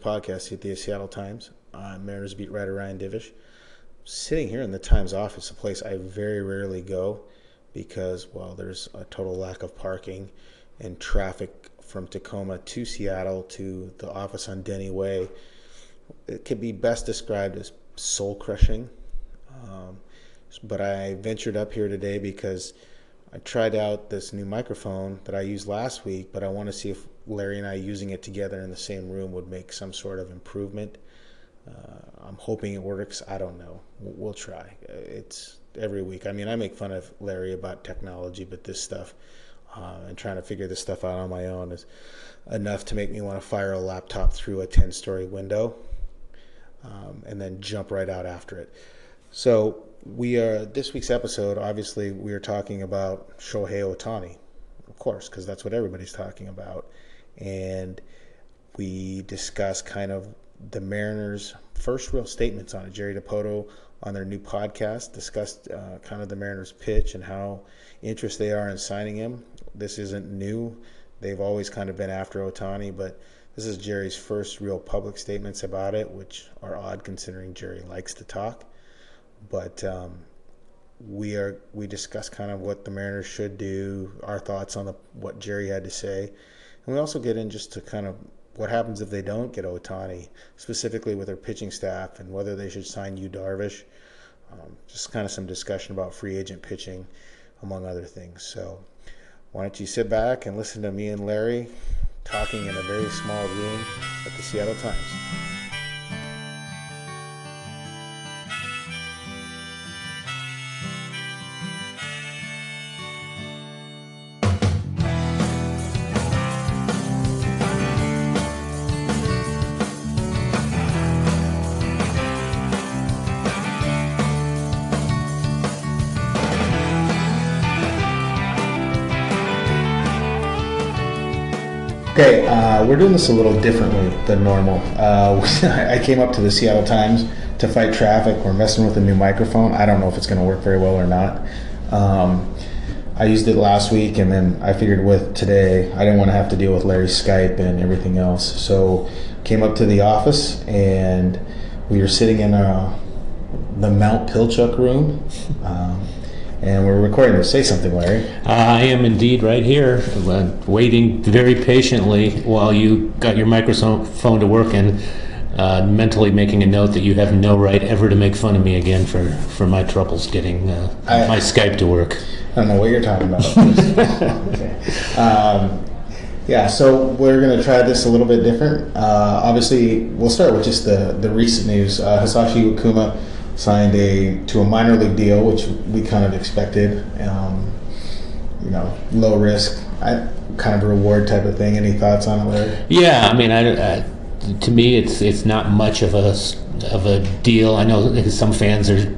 Podcast at the Seattle Times. I'm Mariners beat writer Ryan Divish. Sitting here in the Times office, a place I very rarely go because, well, there's a total lack of parking and traffic from Tacoma to Seattle to the office on Denny Way. It could be best described as soul crushing. Um, but I ventured up here today because I tried out this new microphone that I used last week, but I want to see if Larry and I using it together in the same room would make some sort of improvement. Uh, I'm hoping it works. I don't know. We'll try. It's every week. I mean, I make fun of Larry about technology, but this stuff uh, and trying to figure this stuff out on my own is enough to make me want to fire a laptop through a 10 story window um, and then jump right out after it. So, we are this week's episode. Obviously, we are talking about Shohei Ohtani, of course, because that's what everybody's talking about, and we discuss kind of the Mariners' first real statements on it. Jerry Dipoto on their new podcast discussed uh, kind of the Mariners' pitch and how interested they are in signing him. This isn't new; they've always kind of been after Ohtani, but this is Jerry's first real public statements about it, which are odd considering Jerry likes to talk but um, we are we discuss kind of what the Mariners should do, our thoughts on the, what Jerry had to say, and we also get in just to kind of what happens if they don't get Ohtani, specifically with their pitching staff and whether they should sign Yu Darvish. Um, just kind of some discussion about free agent pitching, among other things. So, why don't you sit back and listen to me and Larry talking in a very small room at the Seattle Times. Okay, uh, we're doing this a little differently than normal. Uh, I came up to the Seattle Times to fight traffic. We're messing with a new microphone. I don't know if it's going to work very well or not. Um, I used it last week, and then I figured with today, I didn't want to have to deal with Larry's Skype and everything else. So came up to the office, and we were sitting in uh, the Mount Pilchuck room. Um, and we're recording to say something, Larry. I am indeed right here, uh, waiting very patiently while you got your microphone to work and uh, mentally making a note that you have no right ever to make fun of me again for, for my troubles getting uh, I, my Skype to work. I don't know what you're talking about. okay. um, yeah, so we're going to try this a little bit different. Uh, obviously, we'll start with just the, the recent news. Uh, Hisashi Iwakuma signed a to a minor league deal, which we kind of expected. Um, you know, low risk, I, kind of reward type of thing. Any thoughts on it, Larry? Yeah, I mean, I, uh, to me, it's it's not much of a of a deal. I know some fans are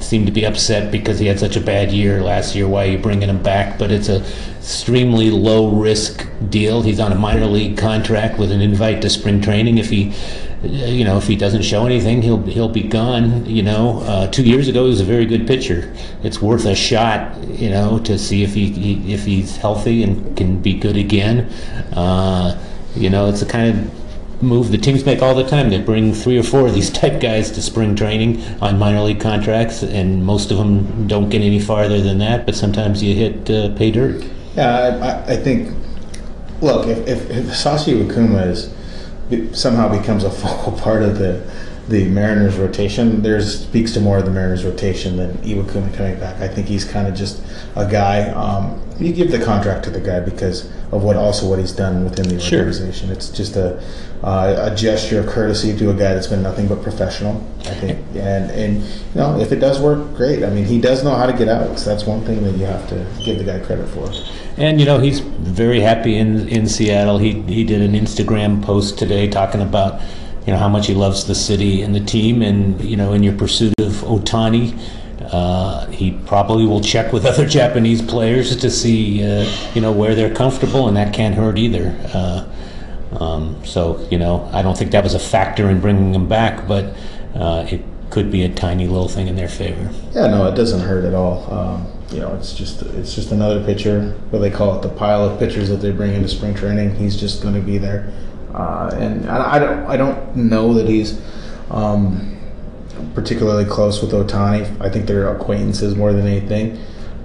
seem to be upset because he had such a bad year last year. Why are you bringing him back? But it's a extremely low risk deal. He's on a minor league contract with an invite to spring training. If he you know, if he doesn't show anything, he'll he'll be gone. You know, uh, two years ago he was a very good pitcher. It's worth a shot, you know, to see if he, he if he's healthy and can be good again. Uh, you know, it's a kind of move the teams make all the time. They bring three or four of these type guys to spring training on minor league contracts, and most of them don't get any farther than that. But sometimes you hit uh, pay dirt. Yeah, I, I think. Look, if if, if Sashi Iwakuma is somehow becomes a focal part of the the Mariners rotation. There's speaks to more of the Mariners rotation than Iwakuma coming back. I think he's kind of just a guy. Um, you give the contract to the guy because of what also what he's done within the sure. organization. It's just a uh, a gesture of courtesy to a guy that's been nothing but professional. I think, and and you know if it does work, great. I mean, he does know how to get out. So that's one thing that you have to give the guy credit for. And you know he's very happy in in Seattle. He he did an Instagram post today talking about you know how much he loves the city and the team, and you know in your pursuit of Ohtani. Uh, he probably will check with other Japanese players to see, uh, you know, where they're comfortable, and that can't hurt either. Uh, um, so, you know, I don't think that was a factor in bringing him back, but uh, it could be a tiny little thing in their favor. Yeah, no, it doesn't hurt at all. Um, you know, it's just it's just another pitcher. What they call it, the pile of pitchers that they bring into spring training. He's just going to be there. Uh, and I, I don't I don't know that he's um, particularly close with Ohtani. I think they're acquaintances more than anything.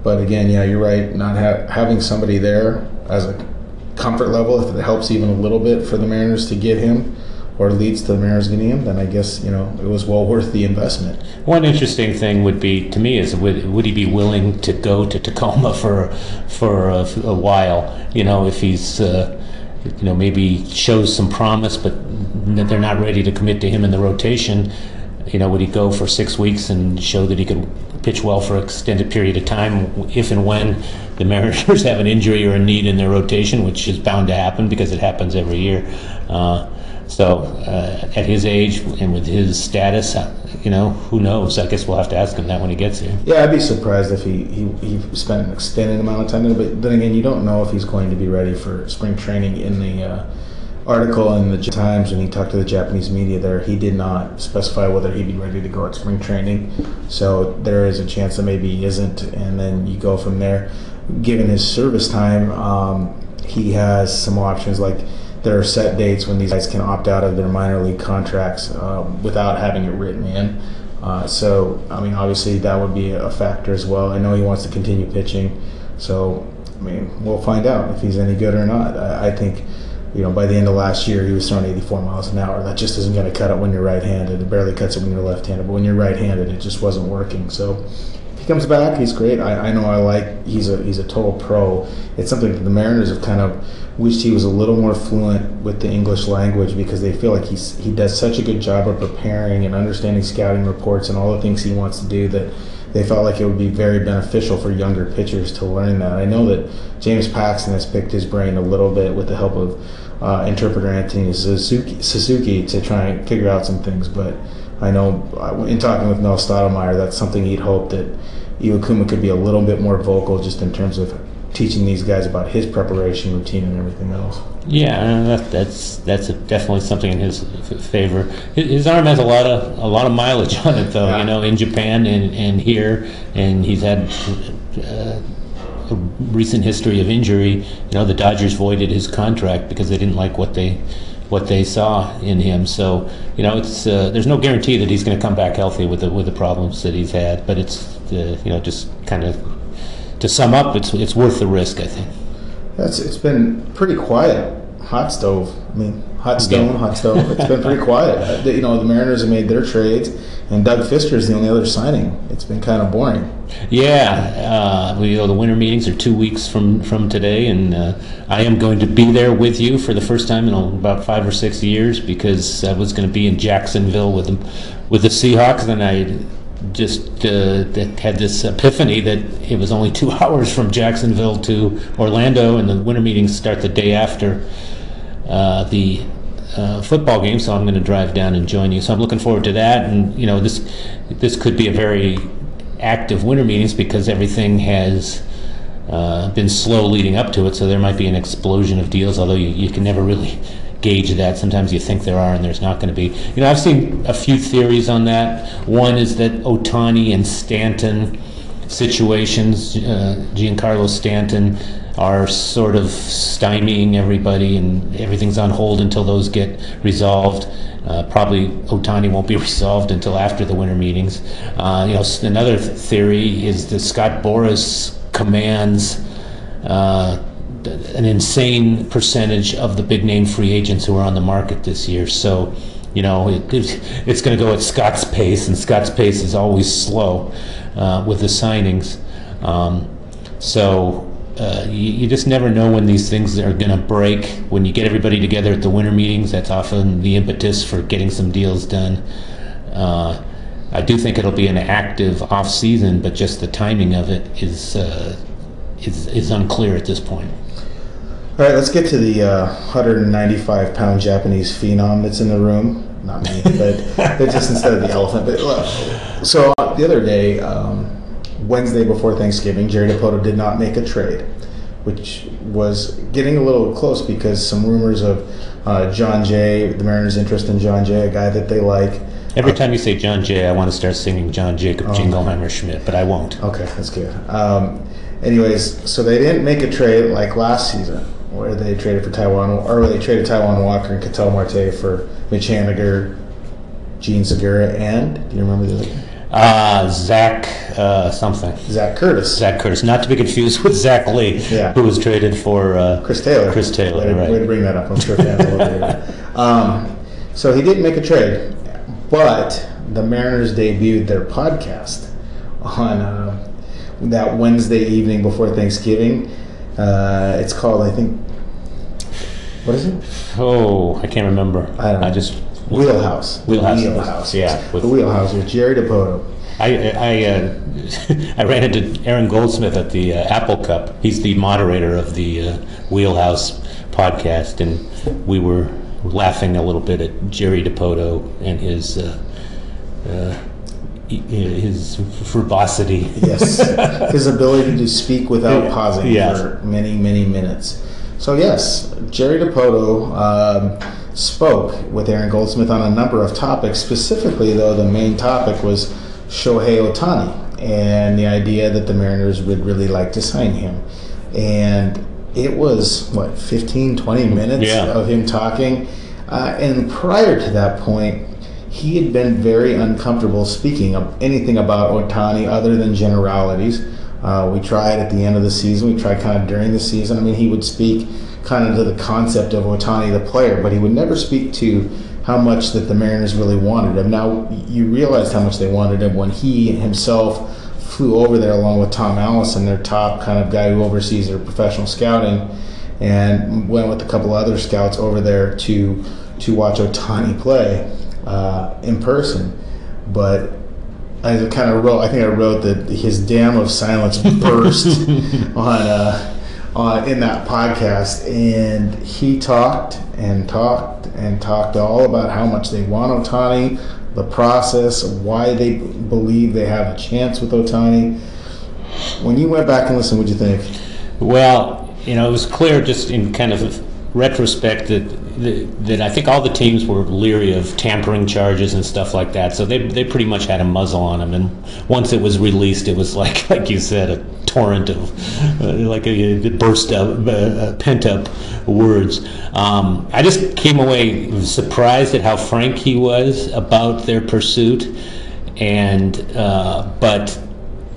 But again, yeah, you're right. Not ha- having somebody there as a comfort level, if it helps even a little bit for the Mariners to get him, or leads to the Mariners getting him, then I guess you know it was well worth the investment. One interesting thing would be to me is would, would he be willing to go to Tacoma for for a, a while? You know, if he's uh, you know maybe shows some promise, but that they're not ready to commit to him in the rotation. You know, would he go for six weeks and show that he could pitch well for an extended period of time if and when the Mariners have an injury or a need in their rotation, which is bound to happen because it happens every year. Uh, so uh, at his age and with his status, uh, you know, who knows? I guess we'll have to ask him that when he gets here. Yeah, I'd be surprised if he, he, he spent an extended amount of time there. But then again, you don't know if he's going to be ready for spring training in the uh, article in the Times when he talked to the Japanese media there, he did not specify whether he'd be ready to go at spring training. So there is a chance that maybe he isn't, and then you go from there. Given his service time, um, he has some options like there are set dates when these guys can opt out of their minor league contracts uh, without having it written in. Uh, so, I mean, obviously that would be a factor as well. I know he wants to continue pitching, so I mean, we'll find out if he's any good or not. I, I think you know, by the end of last year, he was throwing 84 miles an hour. That just isn't going to cut it when you're right-handed. It barely cuts it when you're left-handed. But when you're right-handed, it just wasn't working. So he comes back, he's great. I, I know I like. He's a he's a total pro. It's something that the Mariners have kind of wished he was a little more fluent with the English language because they feel like he's he does such a good job of preparing and understanding scouting reports and all the things he wants to do that they felt like it would be very beneficial for younger pitchers to learn that. I know that James Paxton has picked his brain a little bit with the help of uh, interpreter Anthony Suzuki, Suzuki to try and figure out some things. But I know uh, in talking with Mel Stottlemyre, that's something he'd hope that Iwakuma could be a little bit more vocal just in terms of teaching these guys about his preparation routine and everything else. Yeah, that, that's that's definitely something in his favor. His, arm has a lot of a lot of mileage on it, though. Yeah. You know, in Japan and, and here, and he's had uh, a recent history of injury. You know, the Dodgers voided his contract because they didn't like what they what they saw in him. So you know, it's uh, there's no guarantee that he's going to come back healthy with the with the problems that he's had. But it's uh, you know just kind of to sum up, it's it's worth the risk. I think. That's it's been pretty quiet. Hot stove. I mean, hot stone, yeah. hot stove. It's been pretty quiet. You know, the Mariners have made their trades and Doug Fister is the only other signing. It's been kind of boring. Yeah, uh, we, you know, the winter meetings are two weeks from, from today, and uh, I am going to be there with you for the first time in about five or six years because I was going to be in Jacksonville with them, with the Seahawks, and I just uh, had this epiphany that it was only two hours from Jacksonville to Orlando, and the winter meetings start the day after uh, the uh, football game, so I'm going to drive down and join you. So I'm looking forward to that. And you know, this this could be a very active winter meetings because everything has uh, been slow leading up to it. So there might be an explosion of deals, although you, you can never really gauge that. Sometimes you think there are, and there's not going to be. You know, I've seen a few theories on that. One is that Ohtani and Stanton situations, uh, Giancarlo Stanton are sort of stymieing everybody, and everything's on hold until those get resolved. Uh, probably Ohtani won't be resolved until after the winter meetings. Uh, you know, another th- theory is that Scott Boras commands uh, an insane percentage of the big name free agents who are on the market this year. So, you know, it, it's going to go at Scott's pace, and Scott's pace is always slow uh, with the signings. Um, so uh, you, you, just never know when these things are going to break. When you get everybody together at the winter meetings, that's often the impetus for getting some deals done. Uh, I do think it'll be an active off season, but just the timing of it is uh, is, is unclear at this point. All right, let's get to the 195 pound Japanese phenom that's in the room. Not me, but it's just instead of the elephant. But so uh, the other day. Um, Wednesday before Thanksgiving, Jerry Dipoto did not make a trade, which was getting a little close because some rumors of uh, Jon Jay, the Mariners' interest in Jon Jay, a guy that they like. Every uh, time you say Jon Jay, I want to start singing John Jacob oh, Jingleheimer Schmidt, but I won't. Okay, that's good. Um, anyways, so they didn't make a trade like last season where they traded for Taijuan, or where they traded Taijuan Walker and Ketel Marte for Mitch Haniger, Jean Segura, and do you remember the other guy? Uh, Zach uh, something. Zac Curtis. Zac Curtis, not to be confused with Zach Lee, Yeah. who was traded for uh, Chris Taylor. Chris Taylor, right. to bring that up. I'm sure fans will. Um, so he didn't make a trade, but the Mariners debuted their podcast on uh, that Wednesday evening before Thanksgiving. Uh, it's called, I think, what is it? Oh, I can't remember. I don't know. just Wheelhouse. Wheelhouse. Wheelhouse. Yeah, with- the Wheelhouse with Jerry Dipoto. I I uh, I ran into Aaron Goldsmith at the uh, Apple Cup. He's the moderator of the uh, Wheelhouse podcast, and we were laughing a little bit at Jerry Dipoto and his uh, uh, his verbosity. Yes, his ability to speak without pausing Yes. for many, many minutes. So yes, Jerry Dipoto um, spoke with Aaron Goldsmith on a number of topics. Specifically, though, the main topic was Shohei Ohtani and the idea that the Mariners would really like to sign him. And it was what 15, 20 minutes Yeah. of him talking. Uh, and prior to that point, he had been very uncomfortable speaking of anything about Ohtani other than generalities. Uh, we tried at the end of the season. We tried kind of during the season. I mean, he would speak kind of to the concept of Ohtani, the player, but he would never speak to how much that the Mariners really wanted him. Now, you realized how much they wanted him when he himself flew over there along with Tom Allison, their top kind of guy who oversees their professional scouting, and went with a couple other scouts over there to to watch Ohtani play uh, in person. But I kind of wrote. I think I wrote that his dam of silence burst on uh, on in that podcast, and he talked and talked and talked all about how much they want Ohtani, the process, why they b- believe they have a chance with Ohtani. When you went back and listened, what'd you think? Well, you know, it was clear just in kind of retrospect that that I think all the teams were leery of tampering charges and stuff like that. So they they pretty much had a muzzle on him. And once it was released, it was like like you said, a torrent of uh, like a, a burst of uh, pent up words. Um, I just came away surprised at how frank he was about their pursuit, and uh, but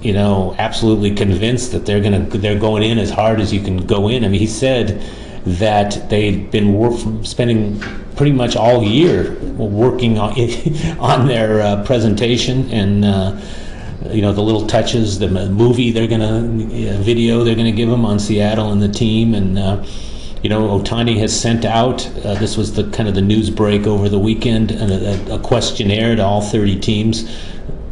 you know, absolutely convinced that they're gonna they're going in as hard as you can go in. I mean, he said that they'd been spending pretty much all year working on on their uh, presentation and. Uh, you know the little touches, the movie they're gonna uh, video they're gonna give them on Seattle and the team, and uh, you know Ohtani has sent out. Uh, this was the kind of the news break over the weekend, and a, a questionnaire to all 30 teams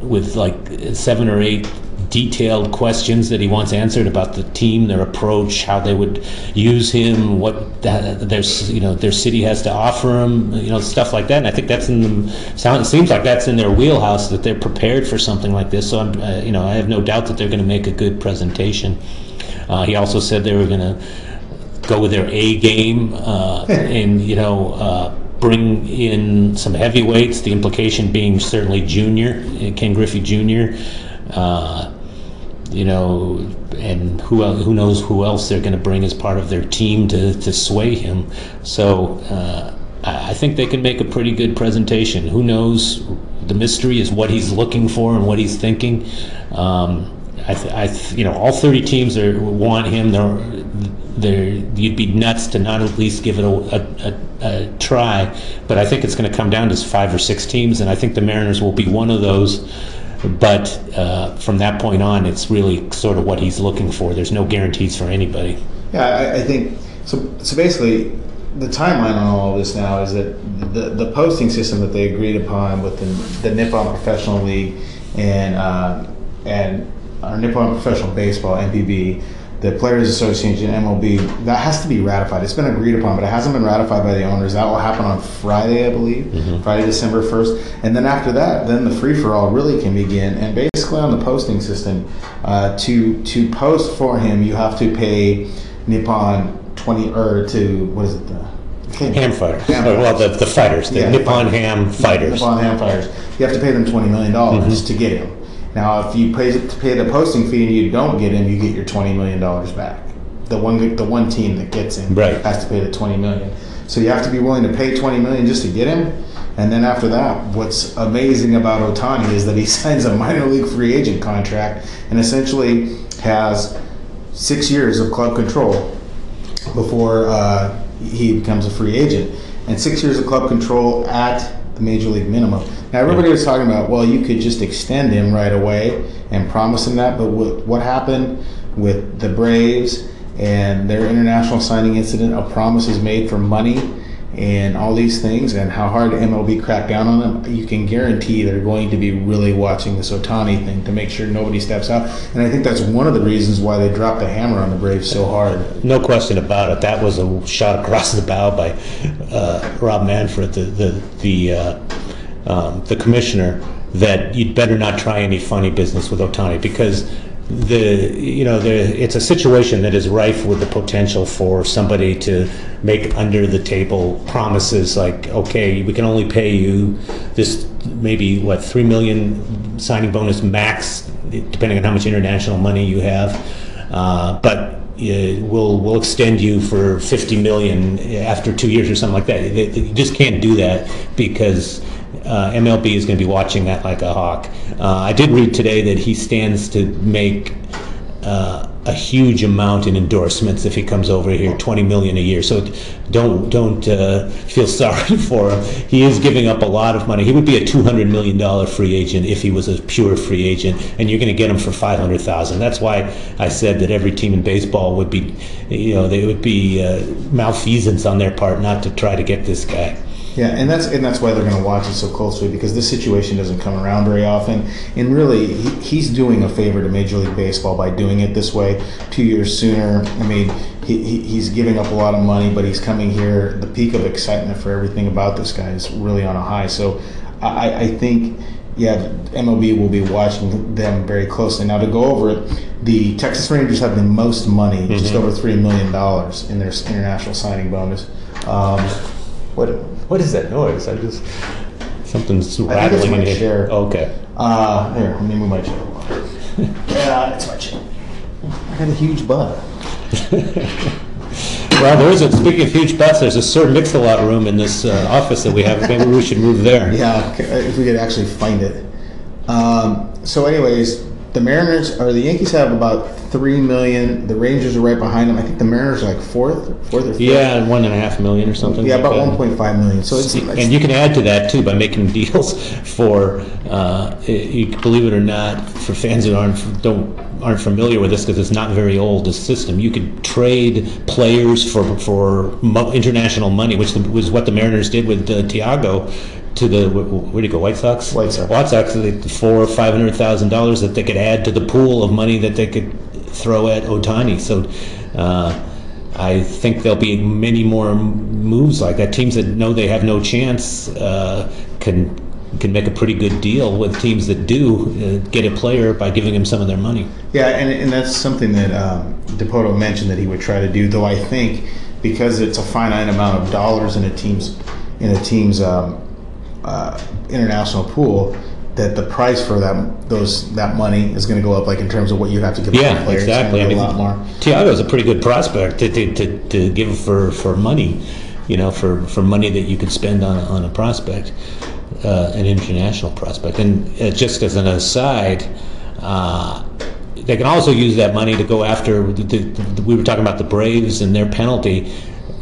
with like seven or eight detailed questions that he wants answered about the team, their approach, how they would use him, what their you know their city has to offer him, you know stuff like that. And I think that's in the sound. It seems like that's in their wheelhouse that they're prepared for something like this. So I'm uh, you know I have no doubt that they're going to make a good presentation. Uh, he also said they were going to go with their A game uh, and you know uh, bring in some heavyweights. The implication being certainly Junior, uh, Ken Griffey Jr. Uh, you know, and who who knows who else they're going to bring as part of their team to, to sway him. So uh, I I think they can make a pretty good presentation. Who knows? The mystery is what he's looking for and what he's thinking. Um, I, th- I th- you know, all 30 teams are, want him. They're, they're, you'd be nuts to not at least give it a, a, a, a try. But I think it's going to come down to five or six teams, and I think the Mariners will be one of those. But uh, from that point on, it's really sort of what he's looking for. There's no guarantees for anybody. Yeah, I, I think so. So basically, the timeline on all this now is that the the posting system that they agreed upon with the, the Nippon Professional League and uh, and our Nippon Professional Baseball (NPB), the Players Association (MLB), that has to be ratified. It's been agreed upon, but it hasn't been ratified by the owners. That will happen on Friday, I believe, Friday, December first, and then after that, then the free for all really can begin. And basically, on the posting system, uh, to to post for him, you have to pay Nippon twenty or to what is it? The Ham fighters. Ham Or, well, the, the fighters, the Yeah, Nippon. Ham fighters. Nippon Ham Fighters. You have to pay them twenty million dollars to get him. Now, if you pay to pay the posting fee and you don't get him, you get your twenty million dollars back. the one the one team that gets him Right. has to pay the 20 million. So you have to be willing to pay 20 million just to get him. And then after that, what's amazing about Ohtani is that he signs a minor league free agent contract and essentially has six years of club control before uh, he becomes a free agent, and six years of club control at the major league minimum. Now everybody was talking about, well, you could just extend him right away and promise him that, but what, what happened with the Braves and their international signing incident? A promise is made for money and all these things, and how hard MLB cracked down on them. You can guarantee they're going to be really watching this Ohtani thing to make sure nobody steps out. And I think that's one of the reasons why they dropped the hammer on the Braves so hard. No question about it. That was a shot across the bow by uh, Rob Manfred, the the the, uh, um, the commissioner, that you'd better not try any funny business with Ohtani because the you know the it's a situation that is rife with the potential for somebody to make under the table promises like okay we can only pay you this maybe what three million signing bonus max depending on how much international money you have uh, but uh, we'll we'll extend you for 50 million after two years or something like that. You just can't do that because uh, MLB is going to be watching that like a hawk. Uh, I did read today that he stands to make uh, a huge amount in endorsements if he comes over here, 20 million a year. So don't don't uh, feel sorry for him. He is giving up a lot of money. He would be a 200 million dollar free agent if he was a pure free agent, and you're going to get him for 500,000. That's why I said that every team in baseball would be, you know, they would be uh, malfeasance on their part not to try to get this guy. Yeah, and that's and that's why they're going to watch it so closely because this situation doesn't come around very often. And really, he, he's doing a favor to Major League Baseball by doing it this way. Two years sooner, I mean, he, he, he's giving up a lot of money, but he's coming here. The peak of excitement for everything about this guy is really on a high. So, I, I think. Yeah, MLB will be watching them very closely. Now, to go over it, the Texas Rangers have the most money, just over $3 million in their international signing bonus. Um, what, What is that noise? I just something's rattling in here. chair. Okay. Uh, here, let me move my chair. yeah, it's my chair. I got a huge butt. Well, there is a, speaking of huge butts, there's a Sir Mix-a-Lot room in this uh, office that we have. Maybe we should move there. Yeah, if we could actually find it. Um, so, anyways, the Mariners or the Yankees have about three million. The Rangers are right behind them. I think the Mariners are like fourth, fourth or fifth. Yeah, one and a half million or something. yeah, like about one point five million. So it's, it's And you can add to that too by making deals for, uh, you believe it or not, for fans that aren't don't aren't familiar with this because it's not very old. This system you could trade players for for international money, which the, was what the Mariners did with uh, Thyago to the where do you go? White Sox. White Sox. White Sox. Four or five hundred thousand dollars that they could add to the pool of money that they could throw at Ohtani. So. Uh, I think there'll be many more moves like that. Teams that know they have no chance uh, can can make a pretty good deal with teams that do uh, get a player by giving him some of their money. Yeah, and, and that's something that um, Dipoto mentioned that he would try to do. Though I think because it's a finite amount of dollars in a team's in a team's um, uh, international pool, that the price for that those that money is going to go up. Like in terms of what you have to give the Yeah, player, exactly. I mean, a lot more. Thyago's a pretty good prospect to, to, to, to give for, for money, you know, for, for money that you could spend on, on a prospect, uh, an international prospect. And uh, just as an aside, uh, they can also use that money to go after. The, the, we were talking about the Braves and their penalty.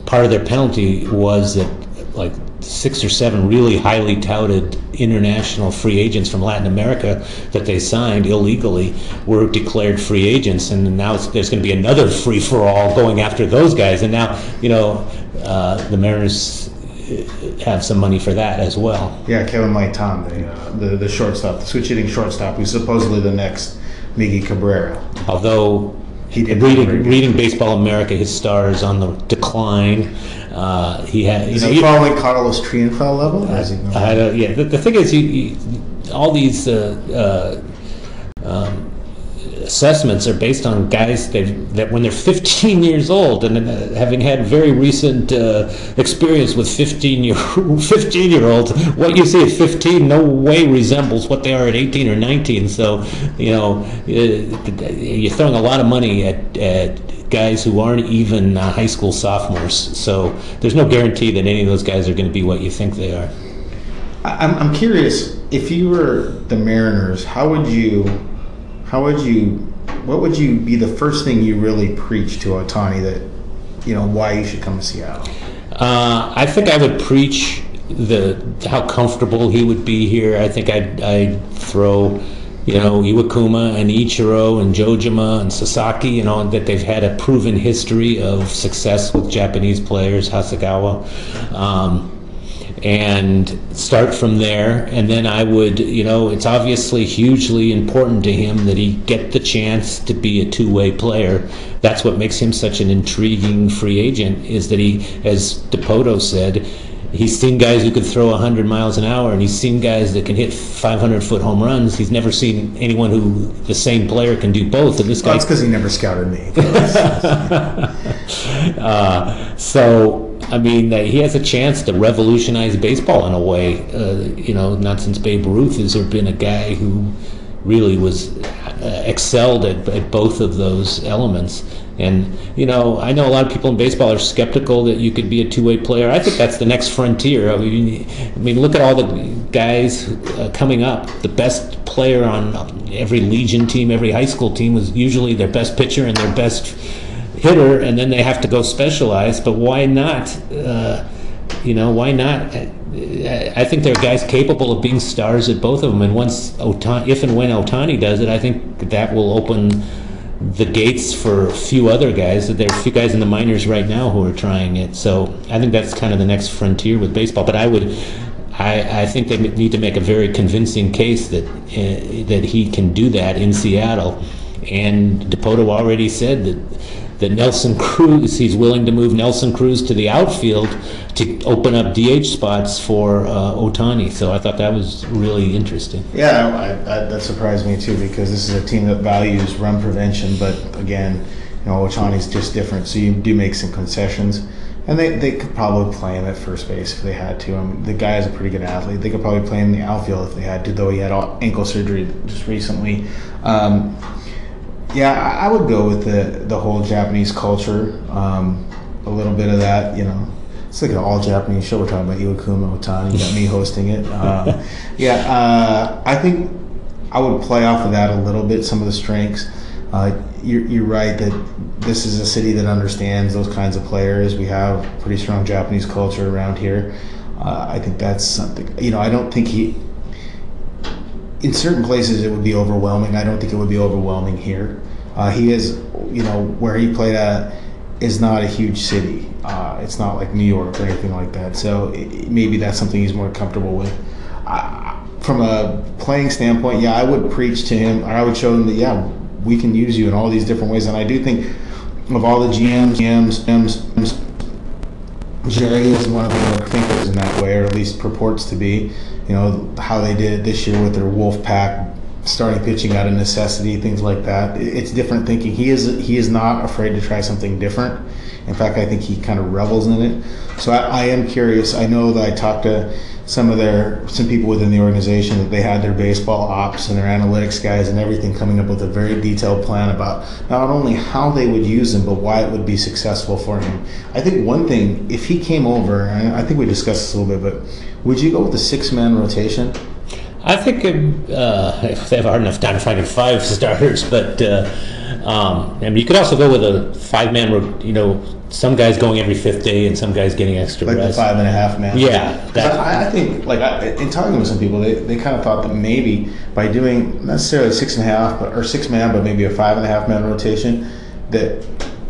Part of their penalty was that, like, six or seven really highly touted international free agents from Latin America that they signed illegally were declared free agents, and now it's, there's going to be another free for all going after those guys. And now, you know, uh, the Mariners uh, have some money for that as well. Yeah, Kevin Maitan, the, uh, the the shortstop, the switch hitting shortstop, who's supposedly the next Miggy Cabrera. Although He did reading reading Baseball America, his star is on the decline. Uh, he had you Is know, he you- following Carlos Triunfel level? He I don't, yeah, the, the thing is, you, you, all these uh, uh, um, assessments are based on guys that when they're 15 years old and uh, having had very recent uh, experience with 15 year 15 year olds, what you see at 15 no way resembles what they are at 18 or 19. So, you know, uh, you're throwing a lot of money at, at guys who aren't even uh, high school sophomores. So there's no guarantee that any of those guys are going to be what you think they are. I'm, I'm curious if you were the Mariners, how would you how would you what would you be the first thing you really preach to Ohtani that you know why you should come to Seattle? Uh, I think I would preach the how comfortable he would be here. I think I'd, I'd throw you know, Iwakuma and Ichiro and Johjima and Sasaki, you know, that they've had a proven history of success with Japanese players, Hasegawa. Um, and start from there. And then I would, you know, it's obviously hugely important to him that he get the chance to be a two-way player. That's what makes him such an intriguing free agent. Is that he, as Dipoto said, he's seen guys who could throw 100 miles an hour, and he's seen guys that can hit 500 foot home runs. He's never seen anyone who the same player can do both. And this guy. Well, that's because he never scouted me. uh, so I mean, uh, he has a chance to revolutionize baseball in a way. Uh, you know, not since Babe Ruth has there been a guy who really was uh, excelled at, at both of those elements. And you know, I know a lot of people in baseball are skeptical that you could be a two-way player. I think that's the next frontier. I mean, I mean look at all the guys uh, coming up. The best player on every Legion team, every high school team, was usually their best pitcher and their best hitter, and then they have to go specialize. But why not? Uh, you know, why not? I think there are guys capable of being stars at both of them. And once Ohtani, if and when Ohtani does it, I think that will open the gates for a few other guys. There are a few guys in the minors right now who are trying it. So I think that's kind of the next frontier with baseball. But I would, I, I think they need to make a very convincing case that uh, that he can do that in Seattle. And Dipoto already said that that Nelson Cruz, he's willing to move Nelson Cruz to the outfield to open up DH spots for uh, Ohtani. So I thought that was really interesting. Yeah, I, I, that surprised me too because this is a team that values run prevention, but again, you know, Ohtani's just different. So you do make some concessions. And they, they could probably play him at first base if they had to. I mean, the guy is a pretty good athlete. They could probably play him in the outfield if they had to, though he had ankle surgery just recently. Um, yeah, I would go with the the whole Japanese culture. Um, a little bit of that, you know. It's like an all Japanese show. We're talking about Iwakuma Ohtani. You got me hosting it. Uh, yeah, uh, I think I would play off of that a little bit. Some of the strengths. Uh, you're, you're right that this is a city that understands those kinds of players. We have pretty strong Japanese culture around here. Uh, I think that's something. You know, I don't think he in certain places it would be overwhelming. I don't think it would be overwhelming here. Uh, he is, you know, where he played at is not a huge city. Uh, it's not like New York or anything like that. So it, maybe that's something he's more comfortable with. from a playing standpoint, yeah, I would preach to him, I would show him that yeah, we can use you in all these different ways. And I do think of all the GMs, GMs, GMs, Jerry is one of the thinkers in that way, or at least purports to be. You know how they did it this year with their wolf pack starting pitching out of necessity things like that. It's different thinking. He is he is not afraid to try something different in fact i think he kind of revels in it. So I, I am curious. I know that i talked to some of their some people within the organization that they had their baseball ops and their analytics guys and everything coming up with a very detailed plan about not only how they would use him but why it would be successful for him. I think one thing if he came over and i think we discussed this a little bit but would you go with the six man rotation? I think uh, if they have hard enough time finding five starters, but uh, um, I mean, you could also go with a five man. You know, some guys going every fifth day, and some guys getting extra like rest. five and a half man. Yeah, I, I, think like I, in talking with some people, they, they kind of thought that maybe by doing necessarily six and a half, but or six man, but maybe a five and a half man rotation, that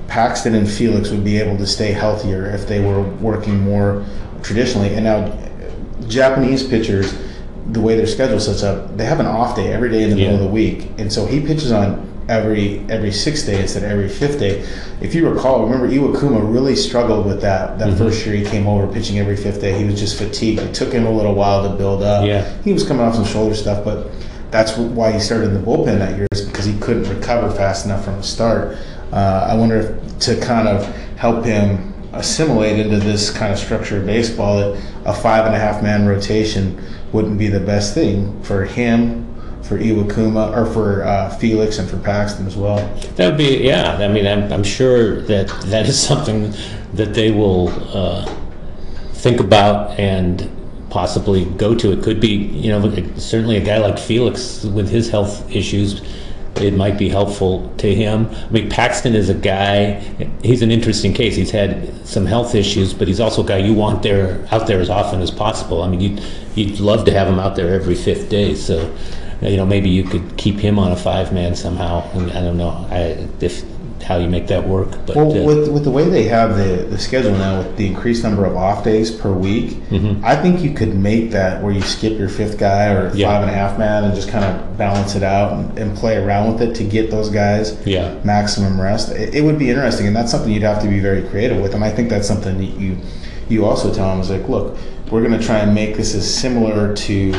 Paxton and Felix would be able to stay healthier if they were working more traditionally. And now Japanese pitchers, the way their schedule sets up, they have an off day every day in the yeah. middle of the week, and so he pitches on every every sixth day instead of every fifth day. If you recall, remember Iwakuma really struggled with that that mm-hmm. first year he came over pitching every fifth day. He was just fatigued. It took him a little while to build up. Yeah. He was coming off some shoulder stuff, but that's why he started in the bullpen that year is because he couldn't recover fast enough from the start. Uh, I wonder if to kind of help him assimilate into this kind of structure of baseball that a five and a half man rotation wouldn't be the best thing for him, for Iwakuma, or for uh, Felix and for Paxton as well. That would be, yeah. I mean, I'm, I'm sure that that is something that they will uh, think about and possibly go to. It could be, you know, certainly a guy like Felix with his health issues. It might be helpful to him. I mean, Paxton is a guy. He's an interesting case. He's had some health issues, but he's also a guy you want there out there as often as possible. I mean, you'd you'd love to have him out there every fifth day. So, you know, maybe you could keep him on a five man somehow. I don't know I, if how you make that work. But Well, uh, with, with the way they have the, the schedule now, with the increased number of off days per week, I think you could make that where you skip your fifth guy or Yeah. five and a half man and just kind of balance it out and, and play around with it to get those guys Yeah. maximum rest. It, it would be interesting, and that's something you'd have to be very creative with. And I think that's something that you you also tell them is like, look, we're going to try and make this as similar to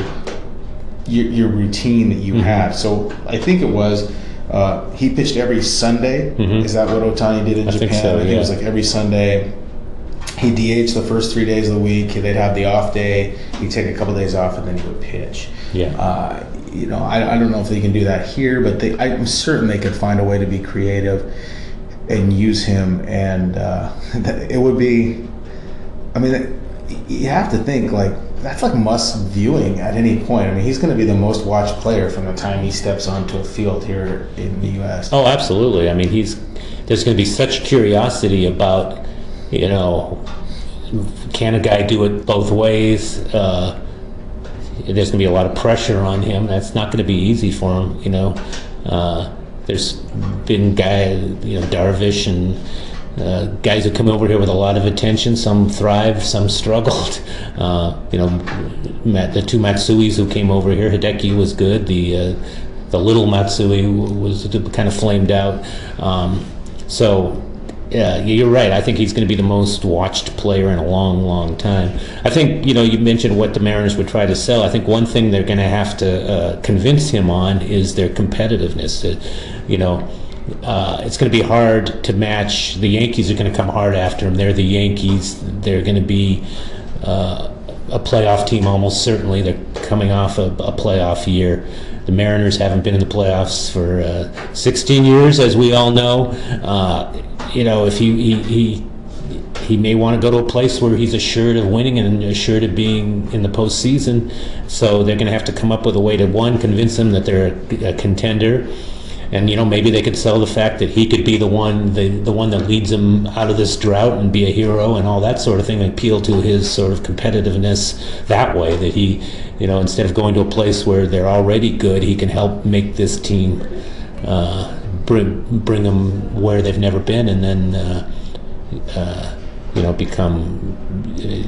your, your routine that you Mm-hmm. had. So I think it was uh, he pitched every Sunday. Is that what Ohtani did in Mm-hmm. I Japan? think so, I think it was like every Sunday. He DH the first three days of the week. They'd have the off day. He'd take a couple days off, and then he would pitch. Yeah. Uh, you know, I, I don't know if they can do that here, but they, I'm certain they could find a way to be creative and use him. And uh, it would be, I mean, you have to think like that's like must viewing at any point. I mean, he's going to be the most watched player from the time he steps onto a field here in the U.S. Oh, absolutely. I mean, he's there's going to be such curiosity about, you know, can a guy do it both ways? Uh, there's going to be a lot of pressure on him. That's not going to be easy for him. You know, uh, there's been guy, you know, Darvish and. Uh, guys who come over here with a lot of attention, some thrive, some struggled. Uh, you know, Matt, the two Matsuis who came over here, Hideki was good. The uh, the little Matsui was kind of flamed out. Um, so, yeah, you're right. I think he's going to be the most watched player in a long, long time. I think you know you mentioned what the Mariners would try to sell. I think one thing they're going to have to uh, convince him on is their competitiveness. Uh, you know. Uh, it's going to be hard to match. The Yankees are going to come hard after him. They're the Yankees. They're going to be uh, a playoff team almost certainly. They're coming off a, a playoff year. The Mariners haven't been in the playoffs for uh, 16 years, as we all know. Uh, you know, if he, he, he he may want to go to a place where he's assured of winning and assured of being in the postseason. So they're going to have to come up with a way to one convince him that they're a, a contender, and you know maybe they could sell the fact that he could be the one the, the one that leads them out of this drought and be a hero and all that sort of thing appeal to his sort of competitiveness that way that he you know instead of going to a place where they're already good he can help make this team uh, bring bring them where they've never been and then uh, uh, you know become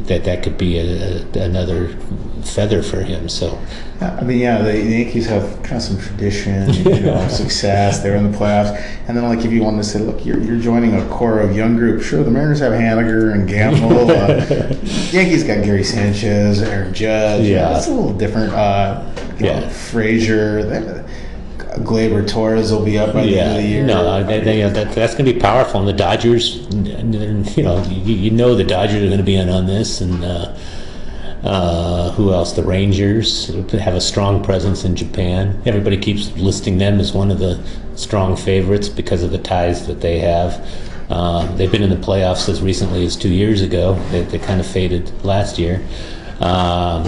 that that could be a, a, another feather for him so I mean, yeah, the, the Yankees have kind of some tradition, you know, success. They're in the playoffs, and then like if you wanted to say, look, you're, you're joining a core of young group. Sure, the Mariners have Haniger and Gamel. uh, Yankees got Gary Sanchez, Aaron Judge. Yeah. that's a little different. Uh, you know, Yeah. Frazier, Gleyber Torres will be up by the end of the year. No, they, that, that's going to be powerful. And the Dodgers, you know, you, you know the Dodgers are going to be in on this, and uh, uh, who else? The Rangers have a strong presence in Japan. Everybody keeps listing them as one of the strong favorites because of the ties that they have. Uh, they've been in the playoffs as recently as two years ago. They, they kind of faded last year. Um,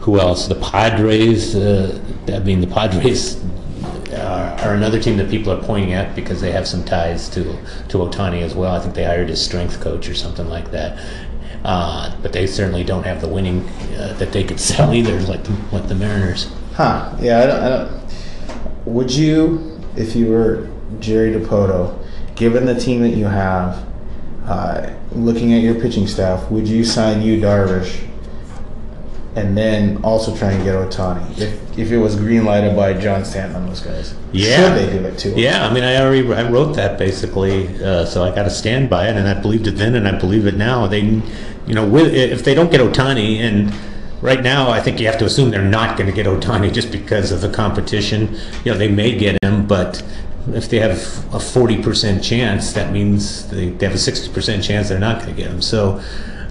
who else? The Padres. Uh, I mean, the Padres are, are another team that people are pointing at because they have some ties to to Ohtani as well. I think they hired his strength coach or something like that. Uh, but they certainly don't have the winning uh, that they could sell either, like the, like the Mariners. Huh? Yeah, I don't, I don't. Would you, if you were Jerry Dipoto, given the team that you have, uh, looking at your pitching staff, would you sign Yu Darvish, and then also try and get Ohtani if if it was green lighted by John Stanton and those guys? Yeah. Should they give it to him? Yeah, I mean, I already I wrote that basically, uh, so I got to stand by it, and I believed it then, and I believe it now. They, you know, with if they don't get Ohtani, and right now, I think you have to assume they're not going to get Ohtani just because of the competition. You know, they may get him, but if they have a 40% chance, that means they, they have a 60% chance they're not going to get him. So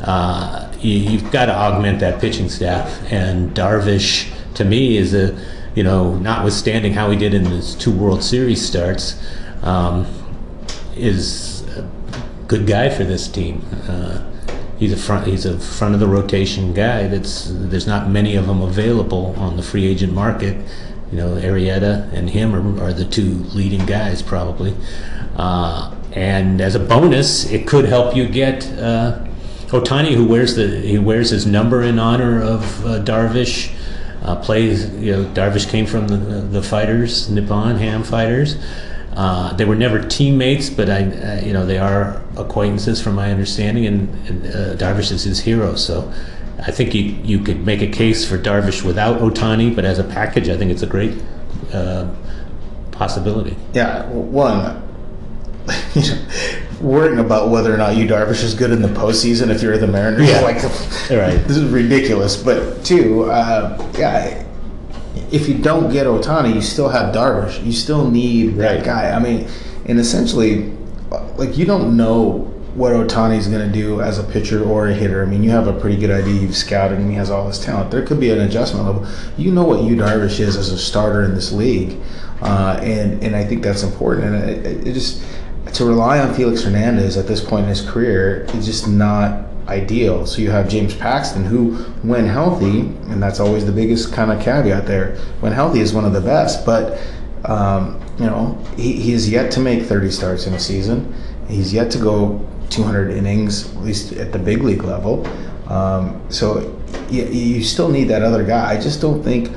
uh, you, you've got to augment that pitching staff. And Darvish, to me, is a, you know, notwithstanding how he did in his two World Series starts, um, is a good guy for this team. Uh, he's a front he's a front of the rotation guy that's there's not many of them available on the free agent market you know Arrieta and him are, are the two leading guys probably uh, and as a bonus it could help you get uh, Ohtani who wears the he wears his number in honor of uh, Darvish uh, plays you know Darvish came from the, the fighters Nippon Ham fighters uh, they were never teammates, but I, uh, you know, they are acquaintances from my understanding, and, and uh, Darvish is his hero. So I think you you could make a case for Darvish without Ohtani, but as a package, I think it's a great uh, possibility. Yeah, one, you know, worrying about whether or not you Darvish is good in the postseason if you're the Mariners, Yeah. like, Right. this is ridiculous. But two, uh, yeah, if you don't get Ohtani, you still have Darvish. You still need that Right. guy. I mean, and essentially, like you don't know what Ohtani's going to do as a pitcher or a hitter. I mean, you have a pretty good idea. You've scouted him. He has all this talent. There could be an adjustment level. You know what you Darvish is as a starter in this league, uh, and and I think that's important. And it, it it just to rely on Felix Hernandez at this point in his career is just not ideal. So you have James Paxton, who, when healthy, and that's always the biggest kind of caveat there, when healthy is one of the best. But um, you know, he, he is yet to make 30 starts in a season. He's yet to go 200 innings, at least at the big league level. Um, so you, you still need that other guy. I just don't think.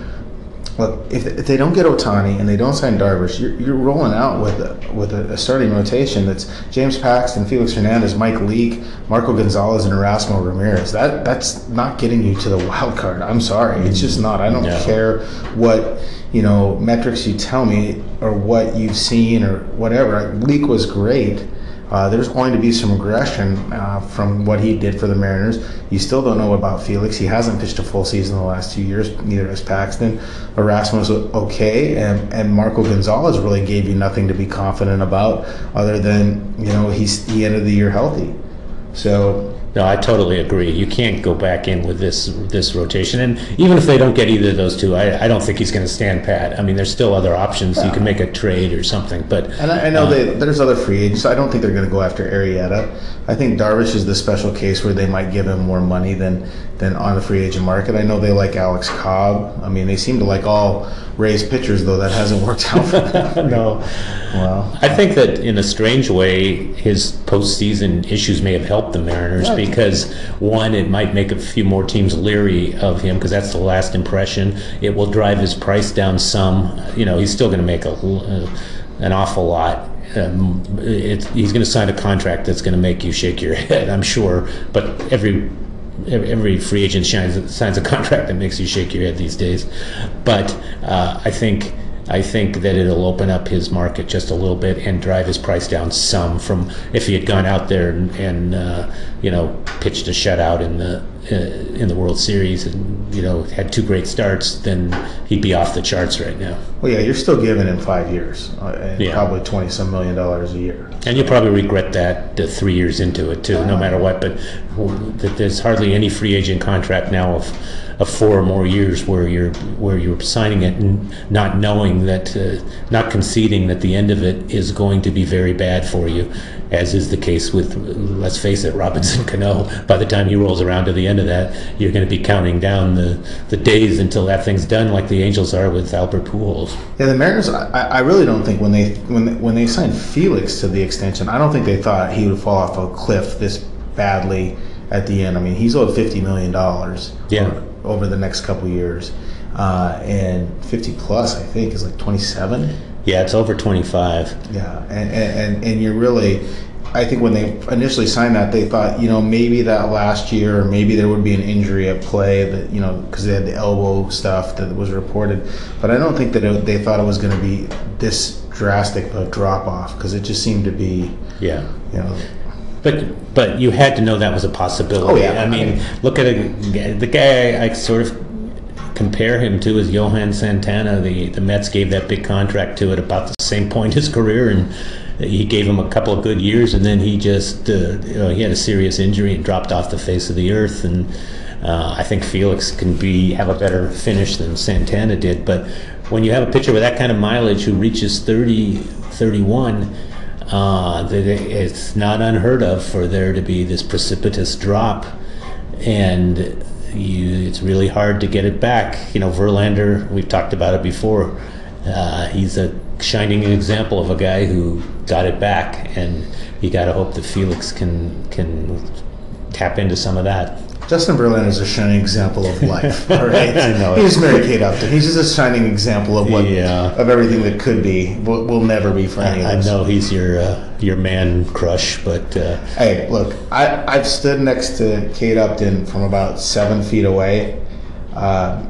Look, if, if they don't get Ohtani and they don't sign Darvish, you're, you're rolling out with a, with a, a starting rotation that's James Paxton, Felix Hernandez, Mike Leake, Marco Gonzalez, and Erasmo Ramirez. That that's not getting you to the wild card. I'm sorry, it's just not. I don't No. care what you know metrics you tell me or what you've seen or whatever. Leake was great. Uh, there's going to be some regression uh, from what he did for the Mariners. You still don't know about Felix. He hasn't pitched a full season the last two years. Neither has Paxton. Erasmo's okay, and, and Marco Gonzalez really gave you nothing to be confident about, other than you know he's he ended the year healthy. So No, I totally agree. You can't go back in with this this rotation, and even if they don't get either of those two, I, I don't think he's going to stand pat. I mean, there's still other options. You can make a trade or something, but And I, I know uh, they, there's other free agents. I don't think they're going to go after Arrieta. I think Darvish is the special case where they might give him more money than than on the free agent market. I know they like Alex Cobb. I mean, they seem to like all Rays pitchers, though that hasn't worked out for them. no. Well, I think that in a strange way, his postseason issues may have helped the Mariners Yeah. because one, it might make a few more teams leery of him because that's the last impression. It will drive his price down some. You know, he's still going to make a uh, an awful lot. Um, it, he's going to sign a contract that's going to make you shake your head, I'm sure. But every every free agent shines, signs a contract that makes you shake your head these days. But uh, I think I think that it'll open up his market just a little bit and drive his price down some from if he had gone out there and, and uh, you know pitched a shutout in the in the World Series and you know had two great starts, then he'd be off the charts right now. well, yeah, you're still giving him five years uh, and Yeah. probably twenty some million dollars a year. And you'll probably regret that uh, three years into it too, no matter what. But that there's hardly any free agent contract now of, of four or more years where you're where you're signing it and not knowing that, uh, not conceding that the end of it is going to be very bad for you, as is the case with, let's face it, Robinson Cano. By the time he rolls around to the end of that, you're going to be counting down the, the days until that thing's done, like the Angels are with Albert Pujols. Yeah, the Mariners. I, I really don't think when they when they, when they signed Felix to the extension, I don't think they thought he would fall off a cliff this badly at the end. I mean, he's owed fifty million dollars. Yeah. Over, the next couple years, uh, and fifty plus, I think, is like twenty seven. Yeah, it's over 25. Yeah, and, and and you're really. I think when they initially signed that, they thought, you know, maybe that last year, or maybe there would be an injury at play that, you know, because they had the elbow stuff that was reported. But I don't think that it, they thought it was going to be this drastic of a drop off because it just seemed to be, Yeah. you know, But but you had to know that was a possibility. Oh, yeah. I mean, look at a, the guy I sort of compare him to is Johan Santana. The the Mets gave that big contract to at about the same point in his career, and he gave him a couple of good years, and then he just uh, you know, he had a serious injury and dropped off the face of the earth. And uh, I think Felix can be have a better finish than Santana did. But when you have a pitcher with that kind of mileage who reaches 30, 31, uh, it's not unheard of for there to be this precipitous drop, and you, it's really hard to get it back. You know, Verlander, we've talked about it before. Uh, he's a shining example of a guy who got it back, and you got to hope that Felix can can tap into some of that. Justin Verlander is a shining example of life. All right, I know. He just married Kate Upton. He's just a shining example of what Yeah. of everything that could be. Will, will never be for any I of us. know he's your uh, your man crush, but uh, Hey, look, I, I've stood next to Kate Upton from about seven feet away. Uh,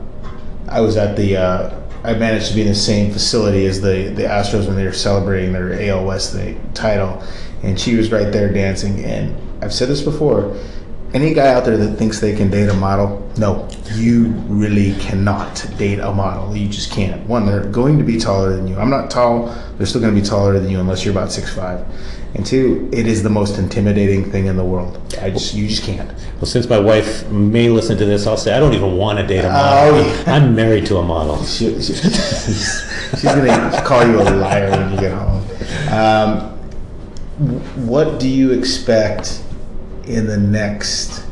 I was at the, uh, I managed to be in the same facility as the, the Astros when they were celebrating their AL West title, and she was right there dancing. And I've said this before any guy out there that thinks they can date a model, no, you really cannot date a model. You just can't. One, they're going to be taller than you. I'm not tall, they're still going to be taller than you unless you're about six five. And two, it is the most intimidating thing in the world. I just, you just can't. well, since my wife may listen to this, I'll say I don't even want to date a model. Oh, yeah. I'm married to a model. She, she, she's gonna call you a liar when you get home. Um, what do you expect in the next?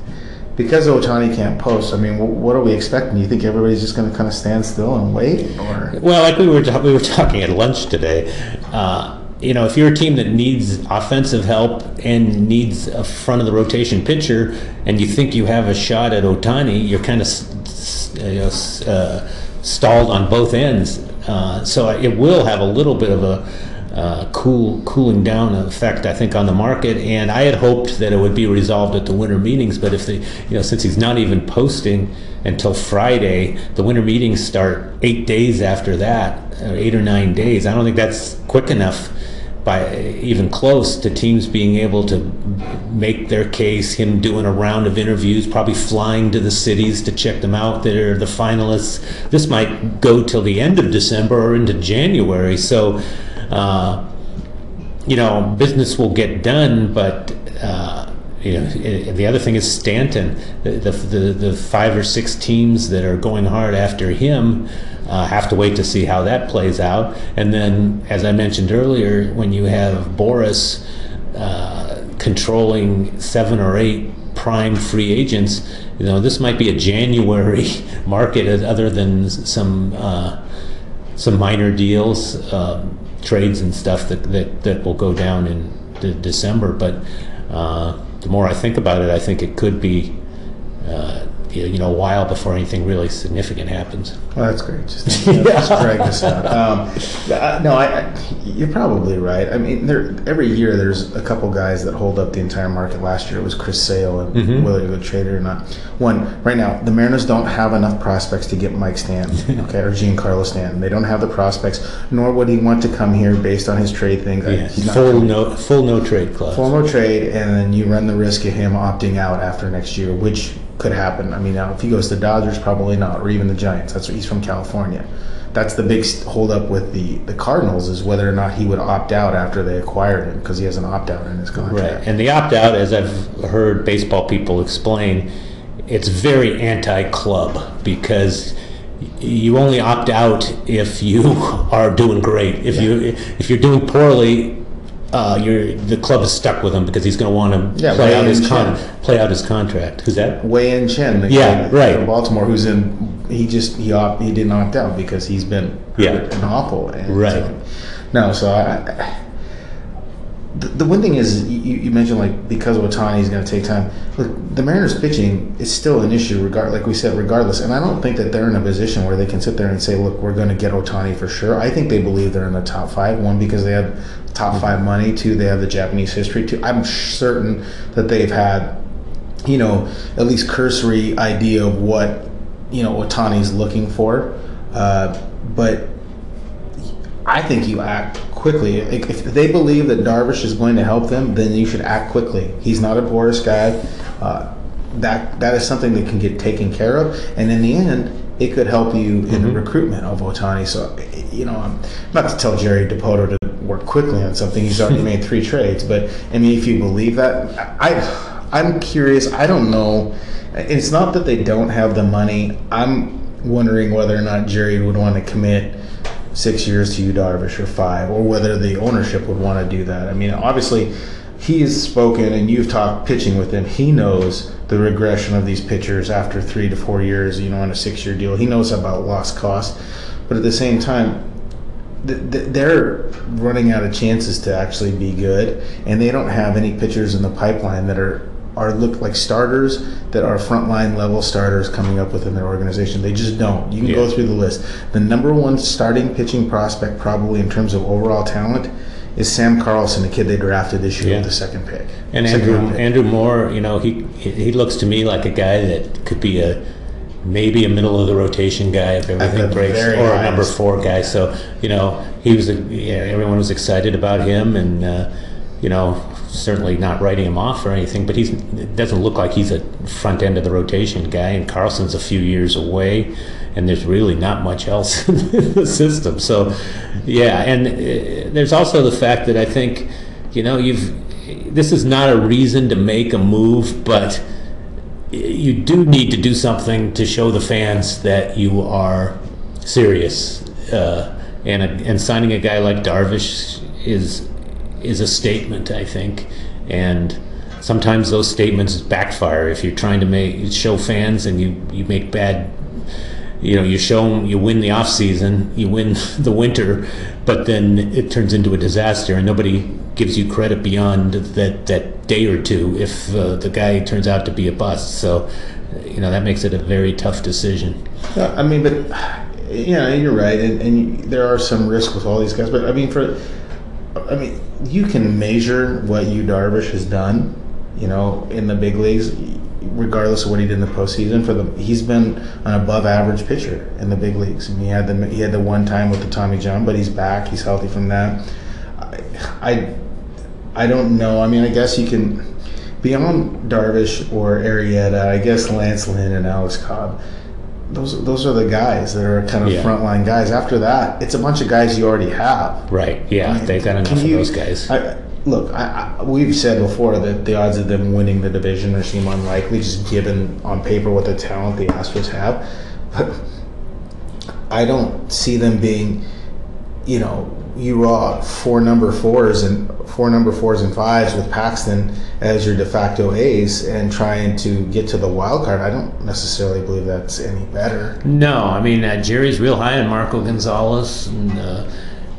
Because Ohtani can't post, I mean, what are we expecting? You think everybody's just going to kind of stand still and wait, or Well, like we were ta- we were talking at lunch today. Uh, you know, if you're a team that needs offensive help and needs a front of the rotation pitcher, and you think you have a shot at Ohtani, you're kind of s- you uh, stalled on both ends. Uh, so it will have a little bit of a uh, cool cooling down effect, I think, on the market. And I had hoped that it would be resolved at the winter meetings, but if the you know since he's not even posting until Friday, the winter meetings start eight days after that, or eight or nine days. I don't think that's quick enough by even close to teams being able to make their case him doing a round of interviews probably flying to the cities to check them out that are the finalists this might go till the end of december or into january so uh, you know business will get done but uh, you know, the other thing is Stanton. The, the, the, five or six teams that are going hard after him uh, have to wait to see how that plays out. And then, as I mentioned earlier, when you have Boris uh, controlling seven or eight prime free agents, you know, this might be a January market other than some uh, some minor deals, um, trades and stuff that, that, that will go down in de- December. But uh, the more I think about it, I think it could be uh, you know a while before anything really significant happens. Well, that's great. Just, just drag this out. Um, uh, no, I, I, you're probably right. I mean, there every year there's a couple guys that hold up the entire market. Last year it was Chris Sale and Mhm. Willie the Trader. And not one right now. The Mariners don't have enough prospects to get Mike Stanton, okay, or Giancarlo Stanton. They don't have the prospects, nor would he want to come here based on his trade thing. Yeah, full no full no trade clause. Full no trade, and then you run the risk of him opting out after next year, which could happen. I mean, now if he goes to Dodgers, probably not, or even the Giants. That's what he's from California. That's the big holdup with the the Cardinals is whether or not he would opt out after they acquired him because he has an opt out in his contract. Right, and the opt out, as I've heard baseball people explain, it's very anti-club because you only opt out if you are doing great. If you if you're doing poorly, uh, the club is stuck with him because he's going to want to Yeah, play Wei out his con- play out his contract. Who's that? Wei-Yin Chen, the Yeah, kid right. from Baltimore, who's in. He just he opt, he didn't opt out because he's been Yeah. and awful. And Right. so- no, so I. I the, the one thing is, you, you mentioned like because Ohtani is going to take time. Look, the Mariners pitching is still an issue, regard like we said, regardless. And I don't think that they're in a position where they can sit there and say, "Look, we're going to get Ohtani for sure." I think they believe they're in the top five. One because they have top five money. Two, they have the Japanese history. Two, I'm certain that they've had, you know, at least cursory idea of what you know Ohtani's looking for. Uh, but I think you act quickly. Like, If they believe that Darvish is going to help them, then you should act quickly. He's not a Boris guy. Uh, that that is something that can get taken care of, and in the end, it could help you in the recruitment of Ohtani. So, you know, I'm not to tell Jerry Dipoto to work quickly on something. He's already made three trades, but I mean, if you believe that, I I'm curious. I don't know. It's not that they don't have the money. I'm wondering whether or not Jerry would want to commit six years to you, Darvish, or five, or whether the ownership would want to do that. I mean, obviously, he has spoken, and you've talked pitching with him. He knows the regression of these pitchers after three to four years, you know, on a six-year deal. He knows about lost cost, but at the same time, th- th- they're running out of chances to actually be good, and they don't have any pitchers in the pipeline that are are look like starters that are frontline level starters coming up within their organization. They just don't. You can go through the list. The number one starting pitching prospect, probably in terms of overall talent, is Sam Carlson, the kid they drafted this year Yeah. with the second pick. And Second Andrew pick. Andrew Moore, you know, he he looks to me like a guy that could be a maybe a middle of the rotation guy if everything breaks, or a number four guy. So you know, he was a, yeah, everyone was excited about him, and uh, you know, certainly not writing him off or anything. But he's it doesn't look like he's a front end of the rotation guy, and Carlson's a few years away. And there's really not much else in the system. So, yeah, and uh, there's also the fact that I think, you know, you've this is not a reason to make a move, but you do need to do something to show the fans that you are serious. Uh, and, a, and signing a guy like Darvish is is a statement, I think. And sometimes those statements backfire if you're trying to make show fans and you, you make bad you know, you show them, you win the off season, you win the winter, but then it turns into a disaster, and nobody gives you credit beyond that that day or two if uh, the guy turns out to be a bust. So, you know, that makes it a very tough decision. I mean, but yeah, you're right, and, and there are some risks with all these guys. But I mean, for I mean, you can measure what you Darvish has done, you know, in the big leagues, regardless of what he did in the postseason. For the he's been an above average pitcher in the big leagues. I mean, he had the he had the one time with the Tommy John, but he's back. He's healthy from that. I, I I don't know. I mean, I guess you can beyond Darvish or Arrieta. I guess Lance Lynn and Alex Cobb. Those those are the guys that are kind of Yeah. frontline guys. After that, it's a bunch of guys you already have. Right? Yeah, they've got enough Can of you- those guys. I, look, I, I, we've said before that the odds of them winning the division are seem unlikely, just given on paper what the talent the Astros have. But I don't see them being, you know, you raw four number fours and four number fours and fives with Paxton as your de facto ace and trying to get to the wild card. I don't necessarily believe that's any better. No, I mean uh, Jerry's real high on Marco Gonzalez, and, uh,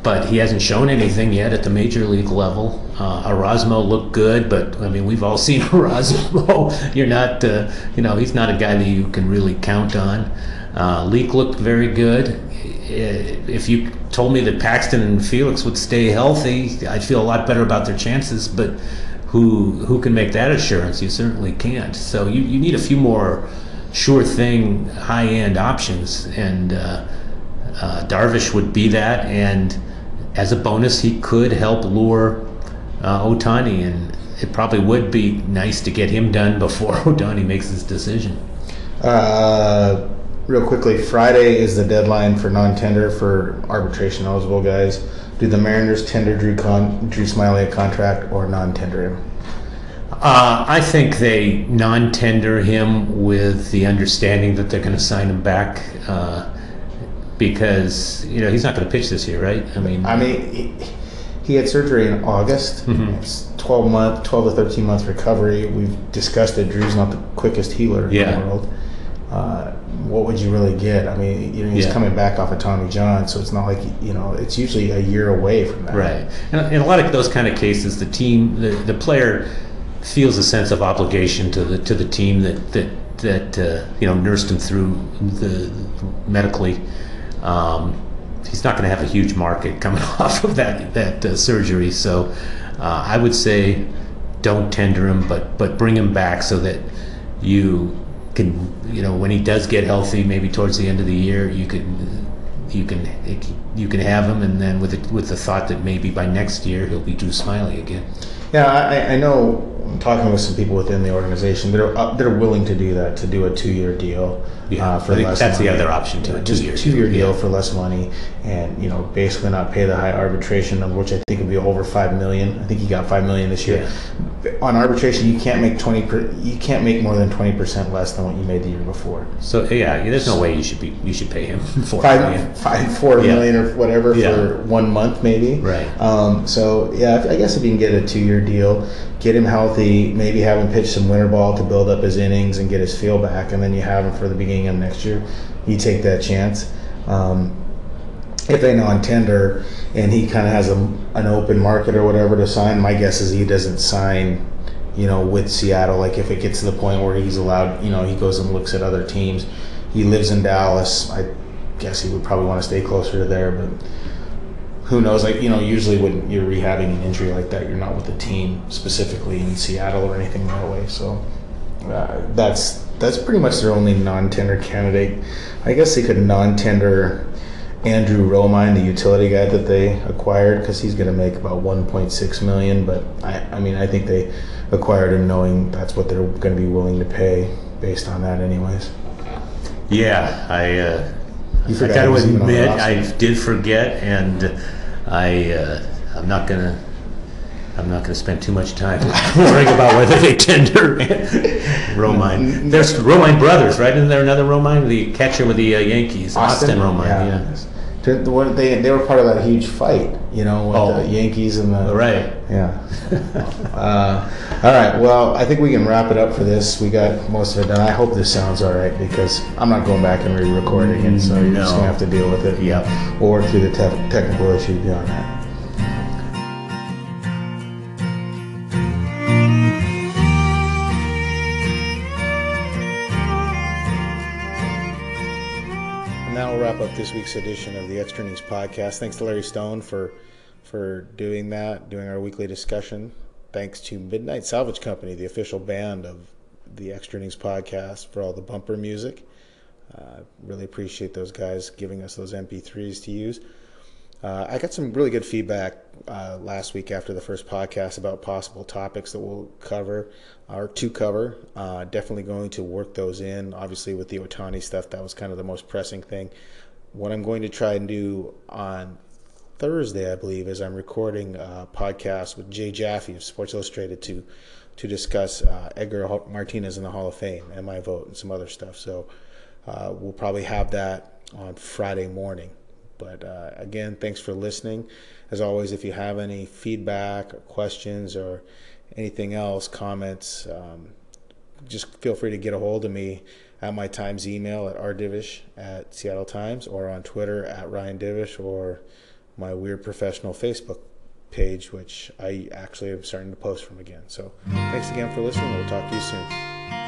but he hasn't shown anything yet at the major league level. Uh, Erasmo looked good, but I mean we've all seen Erasmo. You're not, uh, you know, he's not a guy that you can really count on. Uh, Leake looked very good. If you told me that Paxton and Felix would stay healthy, I'd feel a lot better about their chances. But who who can make that assurance? You certainly can't. So you, you need a few more sure thing high end options, and uh, uh, Darvish would be that. And as a bonus, he could help lure uh, Ohtani, and it probably would be nice to get him done before Ohtani makes his decision. Uh, real quickly, Friday is the deadline for non-tender for arbitration eligible guys. Do the Mariners tender Drew Con- Drew Smyly a contract or non-tender him? Uh, I think they non-tender him with the understanding that they're going to sign him back uh, because you know he's not going to pitch this year, right? I mean, I mean, he, had surgery in August. Mm-hmm. It's twelve month, twelve to thirteen month recovery. We've discussed it. Drew's not the quickest healer in the world. Uh, what would you really get? I mean, you know, he's Yeah. coming back off of Tommy John, so it's not like you know, it's usually a year away from that. Right. And in a lot of those kind of cases, the team, the, the player feels a sense of obligation to the to the team that that that uh, you know nursed him through the medically. Um, he's not going to have a huge market coming off of that that uh, surgery, so uh, I would say don't tender him, but but bring him back so that you can you know when he does get healthy, maybe towards the end of the year, you could you can you can have him, and then with the, with the thought that maybe by next year he'll be Drew Smyly again. Yeah, I, I know. I'm talking with some people within the organization that are uh, that are willing to do that to do a two year deal Yeah, uh, for I think less. that's the other option too, a Just two-year two year deal, deal yeah. for less money, and you know basically not pay the high arbitration number, which I think would be over five million. I think he got five million this year. On arbitration, you can't make twenty. Per, you can't make more than twenty percent less than what you made the year before. So yeah, there's no way you should be you should pay him four five, million. five, four Yeah. million or whatever Yeah. for one month, maybe. Right. Um, so yeah, I guess if you can get a two-year deal, get him healthy, maybe have him pitch some winter ball to build up his innings and get his feel back, and then you have him for the beginning of next year. You take that chance. Um, if they non-tender and he kind of has a, an open market or whatever to sign, my guess is he doesn't sign, you know, with Seattle. Like if it gets to the point where he's allowed, you know, he goes and looks at other teams. He lives in Dallas. I guess he would probably want to stay closer to there, but who knows? Like you know, usually when you're rehabbing an injury like that, you're not with the team specifically in Seattle or anything that way. So uh, that's that's pretty much their only non-tender candidate. I guess they could non-tender Andrew Romine, the utility guy that they acquired, because he's going to make about 1.6 million. But I, I mean, I think they acquired him knowing that's what they're going to be willing to pay based on that, anyways. Yeah, I uh, You I forgot got to was even on the admit. I did forget, and I uh, I'm not gonna. I'm not going to spend too much time worrying about whether they tender Romine. There's Romine brothers, right? Isn't there another Romine, the catcher with the uh, Yankees, Austin, Romine? Yeah. The- the one- They, they were part of that huge fight, you know, with Oh. the Yankees and the. Right. Yeah. uh, all right. Well, I think we can wrap it up for this. We got most of it done. I hope this sounds all right because I'm not going back and re-recording it, so you're just gonna have to deal with it. Yep. We'll work through the te- technical issues beyond that. Up this week's edition of the Extra Innings Podcast. Thanks to Larry Stone for for doing that, doing our weekly discussion. Thanks to Midnight Salvage Company, the official band of the Extra Innings Podcast, for all the bumper music. Uh, really appreciate those guys giving us those MP3s to use. Uh, I got some really good feedback uh, last week after the first podcast about possible topics that we'll cover or to cover. Uh, definitely going to work those in. Obviously, with the Ohtani stuff, that was kind of the most pressing thing. What I'm going to try and do on Thursday, I believe, is I'm recording a podcast with Jay Jaffe of Sports Illustrated to to discuss uh, Edgar Martinez in the Hall of Fame and my vote and some other stuff. So uh, we'll probably have that on Friday morning. But uh, again, thanks for listening. As always, if you have any feedback or questions or anything else, comments, um, just feel free to get a hold of me at my Times email at rdivish at Seattle Times or on Twitter at Ryan Divish or my Weird Professional Facebook page, which I actually am starting to post from again. So thanks again for listening. We'll talk to you soon.